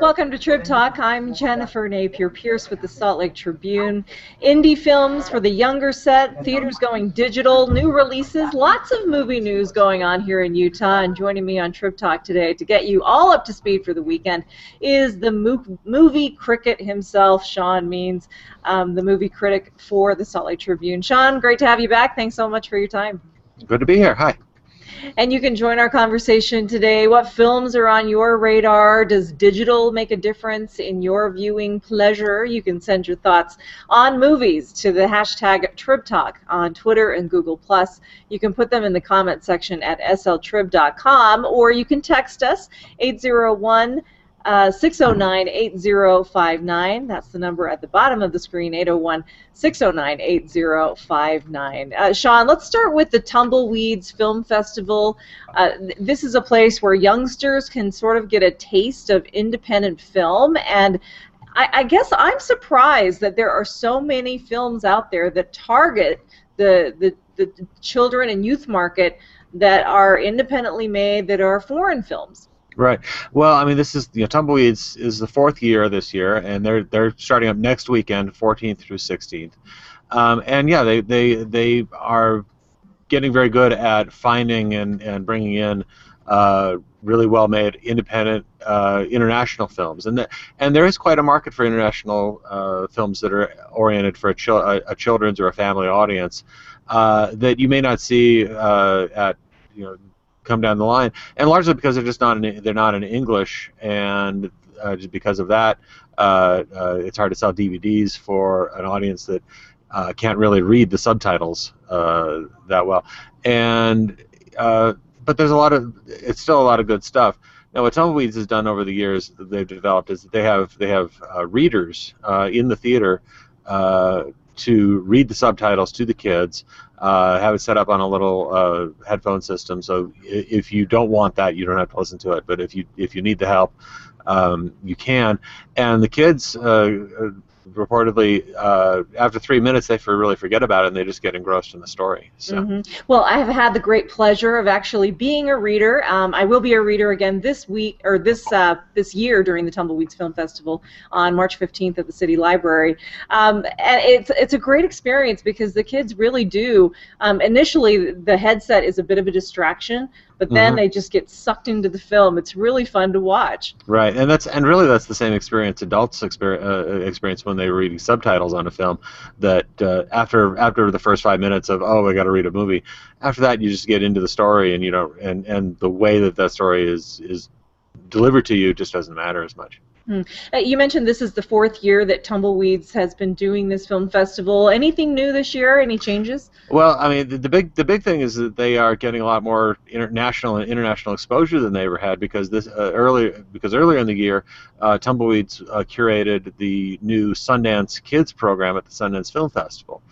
Welcome to Trib Talk. I'm Jennifer Napier Pearce with the Salt Lake Tribune. Indie films for the younger set, theaters going digital, new releases, lots of movie news going on here in Utah. And joining me on Trib Talk today to get you all up to speed for the weekend is the mo- movie cricket himself, Sean Means, um, the movie critic for the Salt Lake Tribune. Sean, great to have you back. Thanks so much for your time. Good to be here. Hi. And you can join our conversation today. What films are on your radar? Does digital make a difference in your viewing pleasure? You can send your thoughts on movies to the hashtag TribTalk on Twitter and Google+. You can put them in the comment section at sltrib.com or you can text us 801- uh, 609-8059. That's the number at the bottom of the screen, 801-609-8059. Uh, Sean, let's start with the Tumbleweeds Film Festival. Uh, this is a place where youngsters can sort of get a taste of independent film, and I, I guess I'm surprised that there are so many films out there that target the, the, the children and youth market that are independently made that are foreign films. Right. Well, I mean, this is you know, Tumbleweeds is the fourth year this year, and they're they're starting up next weekend, 14th through 16th. Um, and yeah, they they they are getting very good at finding and and bringing in uh, really well made independent uh, international films, and the, and there is quite a market for international uh, films that are oriented for a, chil- a, a children's or a family audience uh, that you may not see uh, at you know come down the line, and largely because they're just not in, they're not in English, and uh, just because of that, uh, uh, it's hard to sell DVDs for an audience that uh, can't really read the subtitles uh, that well. And uh, but there's a lot of it's still a lot of good stuff. Now, what Tumbleweeds has done over the years that they've developed is that they have they have readers in the theater to read the subtitles to the kids uh, have it set up on a little uh, headphone system. So if you don't want that, you don't have to listen to it. But if you if you need the help, um, you can. And the kids uh, reportedly uh, after three minutes they really forget about it and they just get engrossed in the story. So. Mm-hmm. Well, I have had the great pleasure of actually being a reader. Um, I will be a reader again this week or this uh, this year during the Tumbleweeds Film Festival on March 15th at the City Library. Um, and it's it's a great experience because the kids really do. Um, initially, the headset is a bit of a distraction, but then mm-hmm. they just get sucked into the film. It's really fun to watch. Right, and that's and really that's the same experience adults experience, uh, experience when they were reading subtitles on a film. That uh, after after the first five minutes of oh I got to read a movie, after that you just get into the story and you know and and the way that that story is is delivered to you just doesn't matter as much. Uh, you mentioned this is the fourth year that Tumbleweeds has been doing this film festival. Anything new this year? Any changes? Well, I mean, the, the big the big thing is that they are getting a lot more international and international exposure than they ever had because this uh, earlier because earlier in the year, uh, Tumbleweeds uh, curated the new Sundance Kids program at the Sundance Film Festival,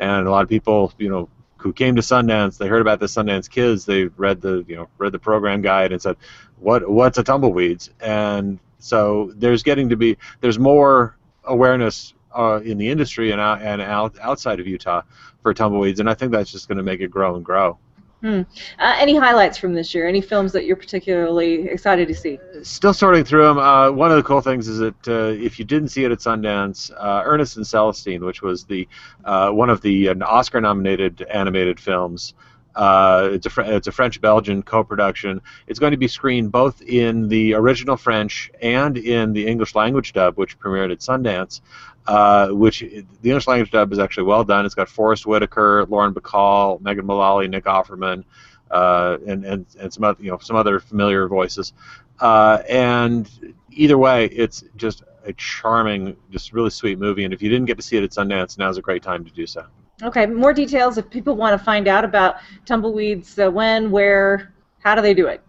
and a lot of people, you know, who came to Sundance, they heard about the Sundance Kids, they read the you know read the program guide and said, "What what's a tumbleweeds?" And so there's getting to be there's more awareness uh, in the industry and out, and out, outside of Utah for tumbleweeds, and I think that's just going to make it grow and grow. Hmm. Uh, any highlights from this year? Any films that you're particularly excited to see? Still sorting through them. Uh, one of the cool things is that uh, if you didn't see it at Sundance, uh, Ernest and Celestine, which was the uh, one of the Oscar-nominated animated films, uh, it's a it's a French-Belgian co-production. It's going to be screened both in the original French and in the English language dub, which premiered at Sundance. Uh, which the English language dub is actually well done. It's got Forest Whitaker, Lauren Bacall, Megan Mullally, Nick Offerman, uh, and, and and some other you know some other familiar voices. Uh, and either way, it's just a charming, just really sweet movie. And if you didn't get to see it at Sundance, now's a great time to do so. Okay, more details if people want to find out about tumbleweeds, uh, when, where, how do they do it?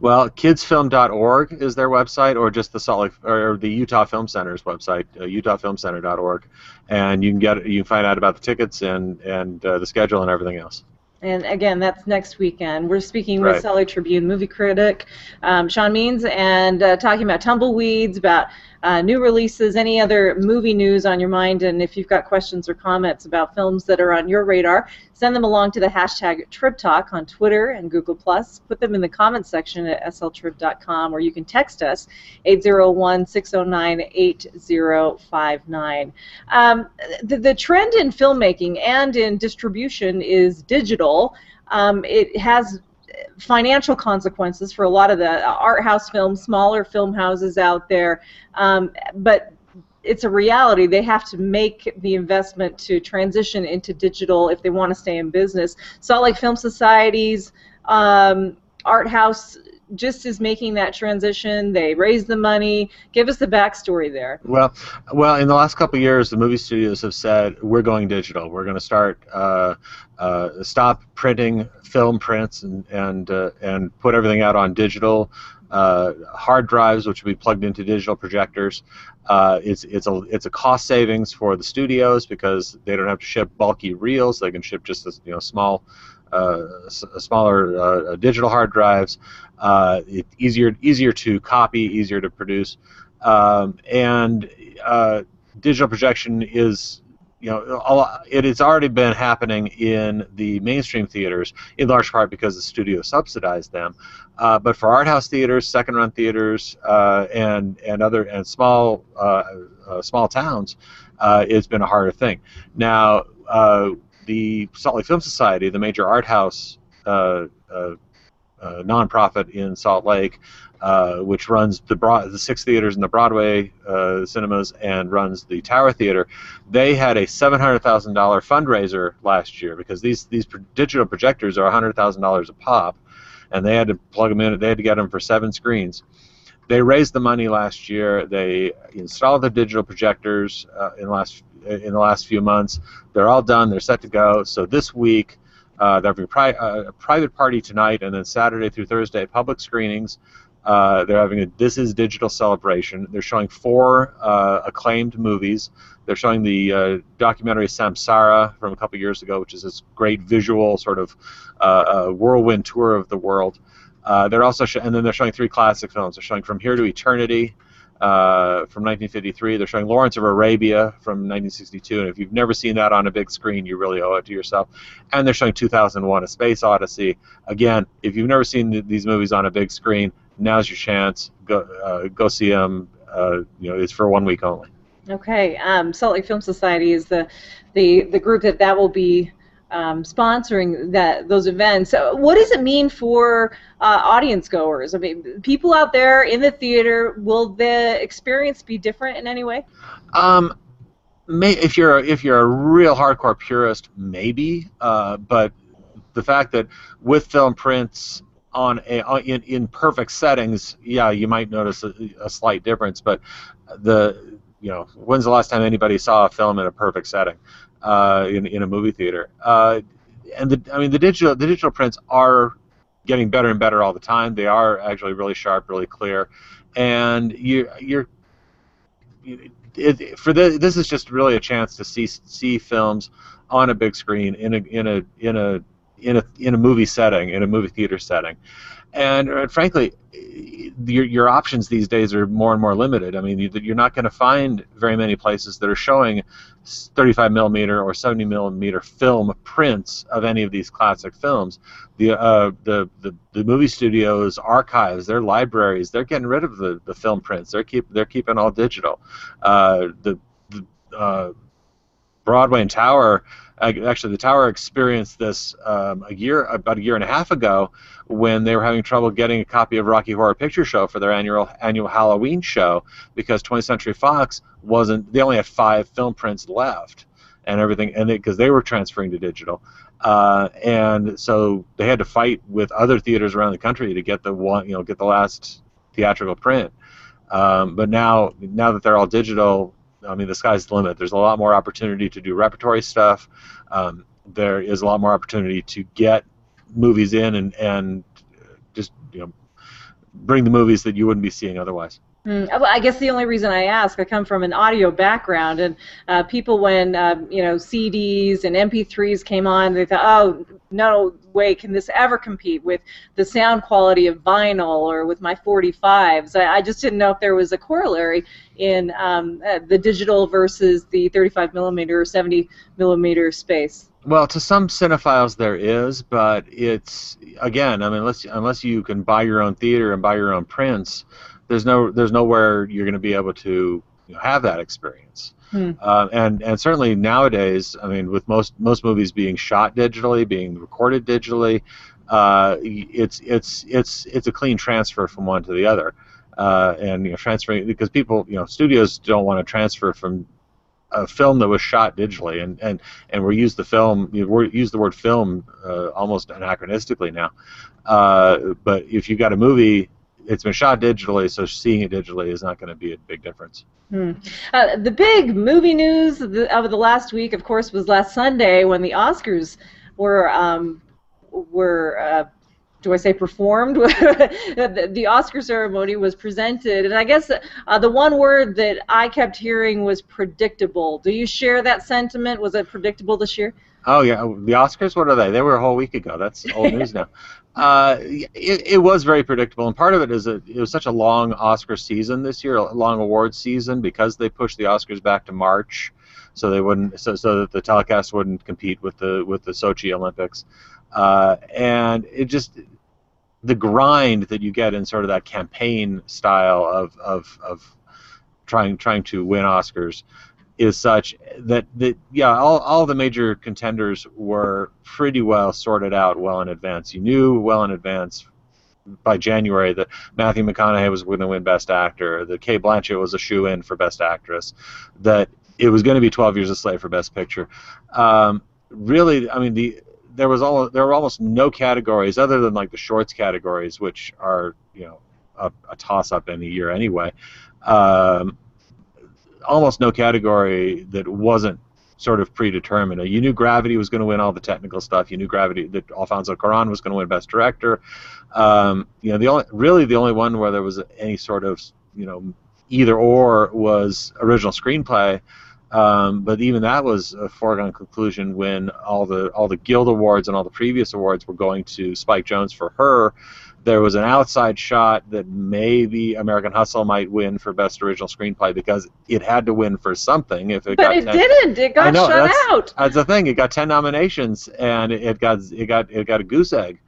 Well, kidsfilm.org is their website, or just the Salt Lake or the Utah Film Center's website, uh, utahfilmcenter.org, and you can get you can find out about the tickets and and uh, the schedule and everything else. And again, that's next weekend. We're speaking with right. Salt Lake Tribune movie critic um, Sean Means and uh, talking about tumbleweeds, about uh, new releases, any other movie news on your mind, and if you've got questions or comments about films that are on your radar, send them along to the hashtag TribTalk on Twitter and Google+. Put them in the comments section at sltrib.com, or you can text us 801-609-8059. Um, the, the trend in filmmaking and in distribution is digital. Um, it has financial consequences for a lot of the art house films, smaller film houses out there. Um, but it's a reality. They have to make the investment to transition into digital if they want to stay in business. Salt Lake Film Society's um, art house just is making that transition. They raise the money. Give us the backstory there. Well, well, in the last couple years, the movie studios have said we're going digital. We're going to start uh, uh, stop printing film prints and and uh, and put everything out on digital. Uh, hard drives, which will be plugged into digital projectors. Uh, it's it's a it's a cost savings for the studios because they don't have to ship bulky reels. They can ship just a, you know small smaller uh, digital hard drives. Uh, it's easier easier to copy, easier to produce, um, and digital projection is you know, it has already been happening in the mainstream theaters, in large part because the studio subsidized them. Uh, but for art house theaters, second-run theaters, uh, and and other and small uh, small towns, it's been a harder thing. Now, the Salt Lake Film Society, the major art house uh, uh, uh, nonprofit in Salt Lake, uh, which runs the broad, the six theaters in the Broadway uh, cinemas and runs the Tower Theater, they had a seven hundred thousand dollar fundraiser last year because these these digital projectors are hundred thousand dollars a pop, and they had to plug them in. They had to get them for seven screens. They raised the money last year. They installed the digital projectors uh, in the last in the last few months. They're all done. They're set to go. So this week, uh, they're having pri- a private party tonight, and then Saturday through Thursday, public screenings. Uh, they're having a This Is Digital celebration. They're showing four uh, acclaimed movies. They're showing the uh, documentary Samsara from a couple years ago, which is this great visual sort of uh, whirlwind tour of the world. they're also sh- and then they're showing three classic films. They're showing From Here to Eternity, uh, from 1953. They're showing Lawrence of Arabia from 1962, and if you've never seen that on a big screen, you really owe it to yourself. And they're showing 2001: A Space Odyssey. Again, if you've never seen th- these movies on a big screen, now's your chance. Go uh, go see them. Uh, you know, it's for one week only. Okay, um, Salt Lake Film Society is the the the group that that will be um, sponsoring that those events. So what does it mean for uh, audience goers? I mean, people out there in the theater, will the experience be different in any way? Um, may, if you're if you're a real hardcore purist, maybe. Uh, but the fact that with film prints on a in, in perfect settings, yeah, you might notice a, a slight difference. But the you know, when's the last time anybody saw a film in a perfect setting? Uh, in, in a movie theater. Uh, and the, I mean, the digital the digital prints are getting better and better all the time. They are actually really sharp, really clear, and you you're it, for this, this is just really a chance to see see films on a big screen in a in a in a in a in a movie setting, in a movie theater setting, and, uh, frankly, your, your options these days are more and more limited. I mean, you, are not going to find very many places that are showing 35 millimeter or 70 millimeter film prints of any of these classic films. The uh, the, the the movie studios archives, their libraries, they're getting rid of the, the film prints. They're keep they're keeping all digital. Uh, the, the uh, Broadway and Tower actually the tower experienced this um, a year about a year and a half ago when they were having trouble getting a copy of Rocky Horror Picture Show for their annual annual Halloween show because 20th Century Fox wasn't they only had five film prints left and everything and because they, they, were transferring to digital. Uh, and so they had to fight with other theaters around the country to get the one you know get the last theatrical print. Um, but now now that they're all digital I mean, the sky's the limit. There's a lot more opportunity to do repertory stuff. Um, there is a lot more opportunity to get movies in and, and just you know bring the movies that you wouldn't be seeing otherwise. Mm, well, I guess the only reason I ask, I come from an audio background, and uh, people, when uh, you know CDs and MP3s came on, they thought, "Oh, no way can this ever compete with the sound quality of vinyl or with my 45s." I, I just didn't know if there was a corollary in um, uh, the digital versus the 35 millimeter or 70 millimeter space. Well, to some cinephiles there is, but it's again, I mean, unless unless you can buy your own theater and buy your own prints there's no there's nowhere you're going to be able to you know, have that experience. Hmm. Uh, and and certainly nowadays, I mean, with most most movies being shot digitally, being recorded digitally, uh, it's it's it's it's a clean transfer from one to the other. Uh, and you know, transferring because people, you know, studios don't want to transfer from a film that was shot digitally, and and and we use the film, you know, we use the word film uh, almost anachronistically now. Uh, but if you've got a movie it's been shot digitally, so seeing it digitally is not going to be a big difference. Hmm. Uh, the big movie news of the, last week, of course, was last Sunday when the Oscars were um, were. Uh, do I say performed? the, Oscar ceremony was presented, and I guess uh, the one word that I kept hearing was predictable. Do you share that sentiment? Was it predictable this year? Oh yeah, the Oscars. What are they? They were a whole week ago. That's old news now. Uh, it, it was very predictable, and part of it is that it was such a long Oscar season this year, a long award season, because they pushed the Oscars back to March, so they wouldn't, so, so that the telecast wouldn't compete with the with the Sochi Olympics, uh, and it just the grind that you get in sort of that campaign style of of, of trying trying to win Oscars is such that that yeah all, all the major contenders were pretty well sorted out well in advance. You knew well in advance by January that Matthew McConaughey was going to win Best Actor that Cate Blanchett was a shoe in for Best Actress that it was going to be 12 Years a Slave for Best Picture. Um, really I mean the there was all there were almost no categories other than like the shorts categories which are you know a, a toss up any year anyway um, almost no category that wasn't sort of predetermined. You knew Gravity was going to win all the technical stuff. You knew Gravity that Alfonso Cuarón was going to win Best Director. Um, you know, the only really the only one where there was any sort of you know either or was original screenplay. Um, but even that was a foregone conclusion when all the all the Guild awards and all the previous awards were going to Spike Jonze for her there was an outside shot that maybe American Hustle might win for best original screenplay because it had to win for something. If it but got it 10, didn't. It got know, shut that's, out. That's the thing. It got ten nominations and it got it got it got a goose egg,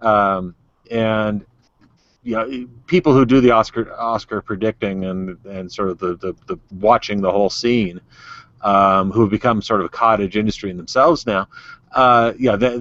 um, and you know people who do the Oscar Oscar predicting and and sort of the the, the watching the whole scene. Um, who have become sort of a cottage industry in themselves now. Uh, yeah, they,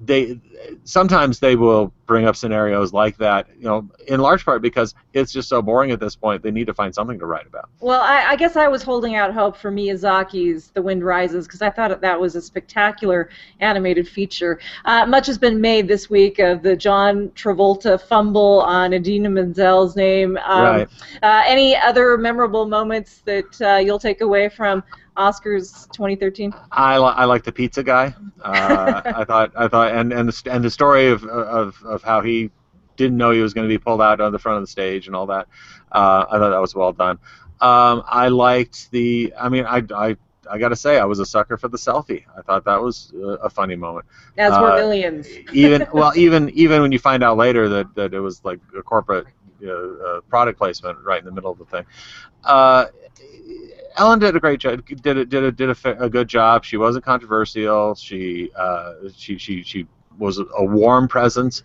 they sometimes they will bring up scenarios like that, you know, in large part because it's just so boring at this point. They need to find something to write about. Well, I, I guess I was holding out hope for Miyazaki's The Wind Rises because I thought that was a spectacular animated feature. Uh, much has been made this week of the John Travolta fumble on Idina Menzel's name. Um, right. Uh, any other memorable moments that uh, you'll take away from Oscars 2013? I, li- I like the pizza guy. Uh, I thought I thought and and the, and the story of, of of how he didn't know he was going to be pulled out on the front of the stage and all that. Uh, I thought that was well done. Um, I liked the. I mean, I, I I gotta say, I was a sucker for the selfie. I thought that was a, a funny moment. As were uh, millions. even well, even even when you find out later that, that it was like a corporate uh, product placement right in the middle of the thing. Uh, Ellen did a great job. Did a, did a, did a, a good job. She wasn't controversial. She uh, she she she was a warm presence,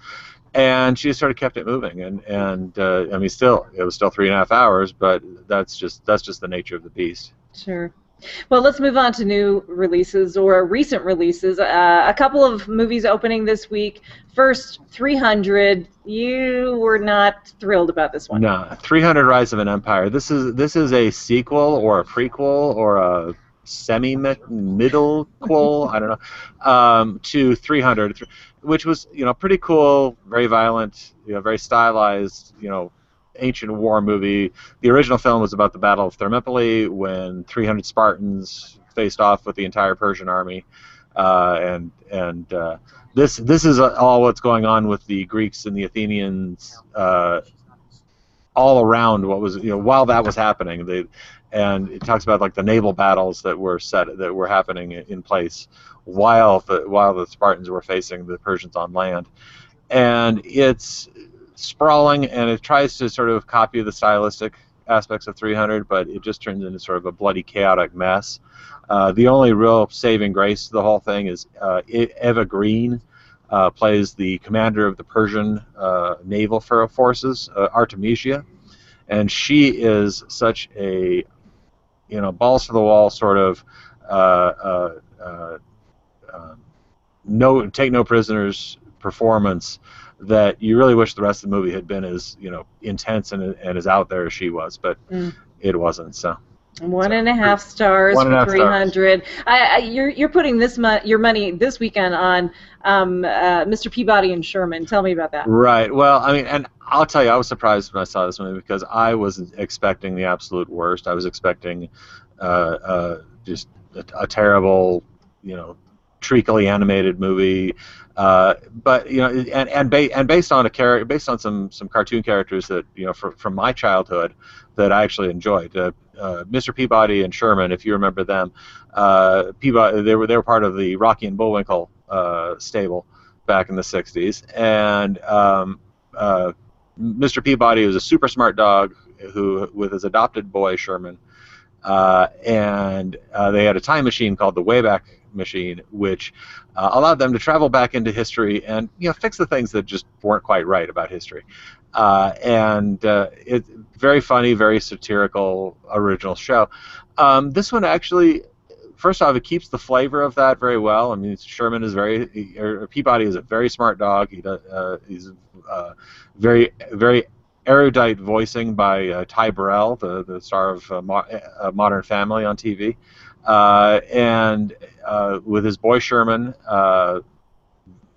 and she just sort of kept it moving. And and uh, I mean, still it was still three and a half hours, but that's just that's just the nature of the beast. Sure. Well, let's move on to new releases or recent releases. Uh, a couple of movies opening this week. First, 300. You were not thrilled about this one. No, 300: Rise of an Empire. This is this is a sequel or a prequel or a semi middle quel I don't know um, to 300, which was you know pretty cool, very violent, you know, very stylized, you know, ancient war movie. The original film was about the Battle of Thermopylae when 300 Spartans faced off with the entire Persian army, uh, and and uh, this this is all what's going on with the Greeks and the Athenians uh, all around what was you know while that was happening. They, and it talks about like the naval battles that were set that were happening in place while the while the Spartans were facing the Persians on land, and it's sprawling and it tries to sort of copy the stylistic aspects of 300, but it just turns into sort of a bloody chaotic mess. Uh, the only real saving grace to the whole thing is uh, Eva Green uh, plays the commander of the Persian uh, naval forces, uh, Artemisia, and she is such a you know balls to the wall sort of uh, um, no take no prisoners performance that you really wish the rest of the movie had been as you know intense and, and as out there as she was, but mm. it wasn't. So. One so, and a half stars for 300. I, I, you're, you're putting this mo- your money this weekend on um, uh, Mr. Peabody and Sherman. Tell me about that. Right. Well, I mean, and I'll tell you, I was surprised when I saw this movie because I was expecting the absolute worst. I was expecting uh, uh, just a, a terrible, you know, treacly animated movie. Uh, but you know, and and, ba- and based on a character, based on some some cartoon characters that you know from from my childhood that I actually enjoyed. Uh, uh, Mr. Peabody and Sherman, if you remember them, uh, Peabody they were they were part of the Rocky and Bullwinkle stable back in the '60s, and um, Mr. Peabody was a super smart dog who, with his adopted boy Sherman, and they had a time machine called the Wayback machine, which uh, allowed them to travel back into history and you know fix the things that just weren't quite right about history. Uh, and uh, it's very funny, very satirical, original show. Um, this one actually, first off, it keeps the flavor of that very well. I mean, Sherman is very, or Peabody is a very smart dog. He does, uh, he's uh, very, very erudite voicing by uh, Ty Burrell, the, the star of uh, Mo- uh, Modern Family on TV. Uh, and uh, with his boy Sherman, uh,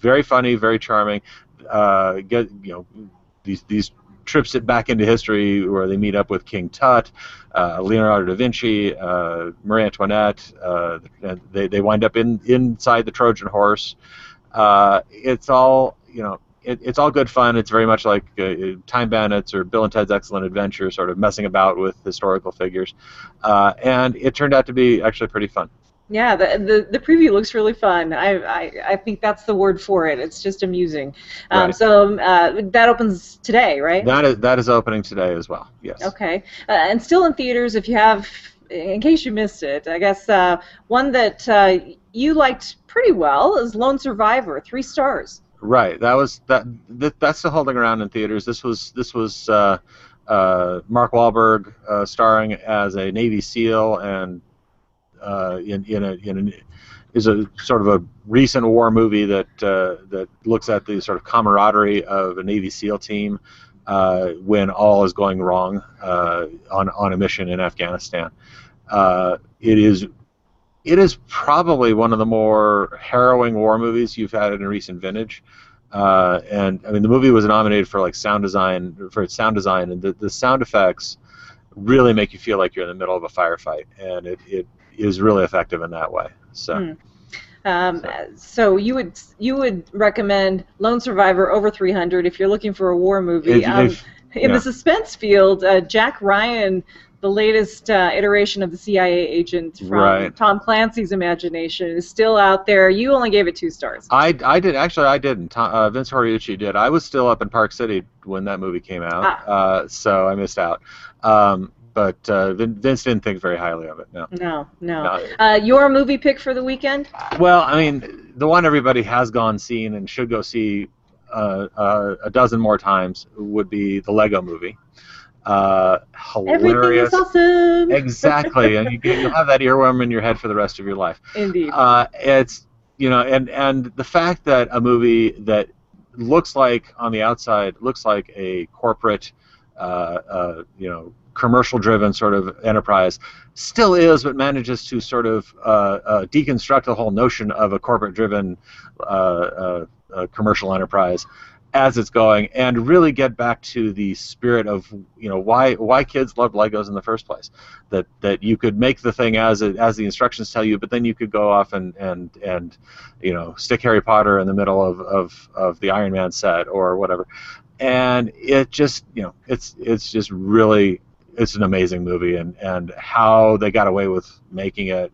very funny, very charming. Get you know these these trips it back into history where they meet up with King Tut, uh, Leonardo da Vinci, uh, Marie Antoinette. they they wind up in inside the Trojan horse. it's all you know it, it's all good fun. It's very much like uh, Time Bandits or Bill and Ted's Excellent Adventure, sort of messing about with historical figures, uh, and it turned out to be actually pretty fun. Yeah, the, the, the preview looks really fun. I, I, I think that's the word for it. It's just amusing. Um, right. So uh, that opens today, right? That is that is opening today as well. Yes. Okay, uh, and still in theaters. If you have, in case you missed it, I guess uh, one that uh, you liked pretty well is Lone Survivor, three stars. Right. That was that. that that's still holding around in theaters. This was this was uh, uh, Mark Wahlberg uh, starring as a Navy SEAL and uh, in in a in a is a sort of a recent war movie that uh, that looks at the sort of camaraderie of a Navy SEAL team uh, when all is going wrong on on a mission in Afghanistan. it is it is probably one of the more harrowing war movies you've had in a recent vintage. Uh, and I mean, the movie was nominated for like sound design for its sound design, and the, the sound effects really make you feel like you're in the middle of a firefight, and it, it is really effective in that way. So. Mm. Um, so. so. you would you would recommend Lone Survivor over 300 if you're looking for a war movie. If, um, if, in yeah. the suspense field, uh, Jack Ryan the latest uh, iteration of the CIA agent from right. Tom Clancy's imagination is still out there. You only gave it two stars. I, I did actually I didn't. Uh, Vince Horiuchi did. I was still up in Park City when that movie came out, ah. uh, so I missed out. Um, but uh, Vince didn't think very highly of it. No. No, no. no. Uh, your movie pick for the weekend? Well, I mean, the one everybody has gone seen and should go see uh, uh, a dozen more times would be the Lego Movie uh, hilarious. Awesome. exactly, and you, you'll have that earworm in your head for the rest of your life. Indeed. Uh, it's you know, and and the fact that a movie that looks like on the outside looks like a corporate, uh, uh, you know, commercial-driven sort of enterprise still is, but manages to sort of uh, uh, deconstruct the whole notion of a corporate-driven uh, uh, uh commercial enterprise as it's going and really get back to the spirit of you know why why kids loved Legos in the first place. That that you could make the thing as it, as the instructions tell you but then you could go off and and and you know stick Harry Potter in the middle of of, of the Iron Man set or whatever. And it just you know it's it's just really it's an amazing movie and and how they got away with making it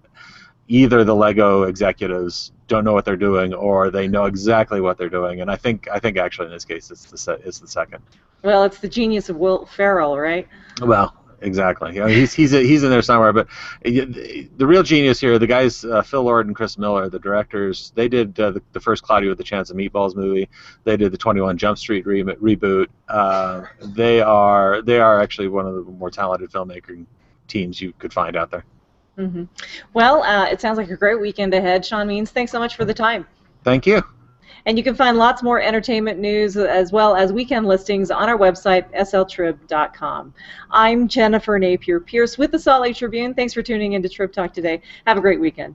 either the lego executives don't know what they're doing or they know exactly what they're doing and i think i think actually in this case it's the se- it's the second Well, it's the genius of Will Ferrell, right? well exactly. You know, he's he's he's in there somewhere but the, real genius here the guys uh, phil lord and chris miller the directors they did uh, the, the first cloudy with a chance of meatballs movie. They did the 21 jump street re- reboot. Uh, they are they are actually one of the more talented filmmaking teams you could find out there. Hmm Well, uh, it sounds like a great weekend ahead. Sean Means, thanks so much for the time. thank you And you can find lots more entertainment news as well as weekend listings on our website, sltrib.com. I'm Jennifer Napier Pearce with the Salt Lake Tribune. Thanks for tuning in to Trib Talk today. Have a great weekend.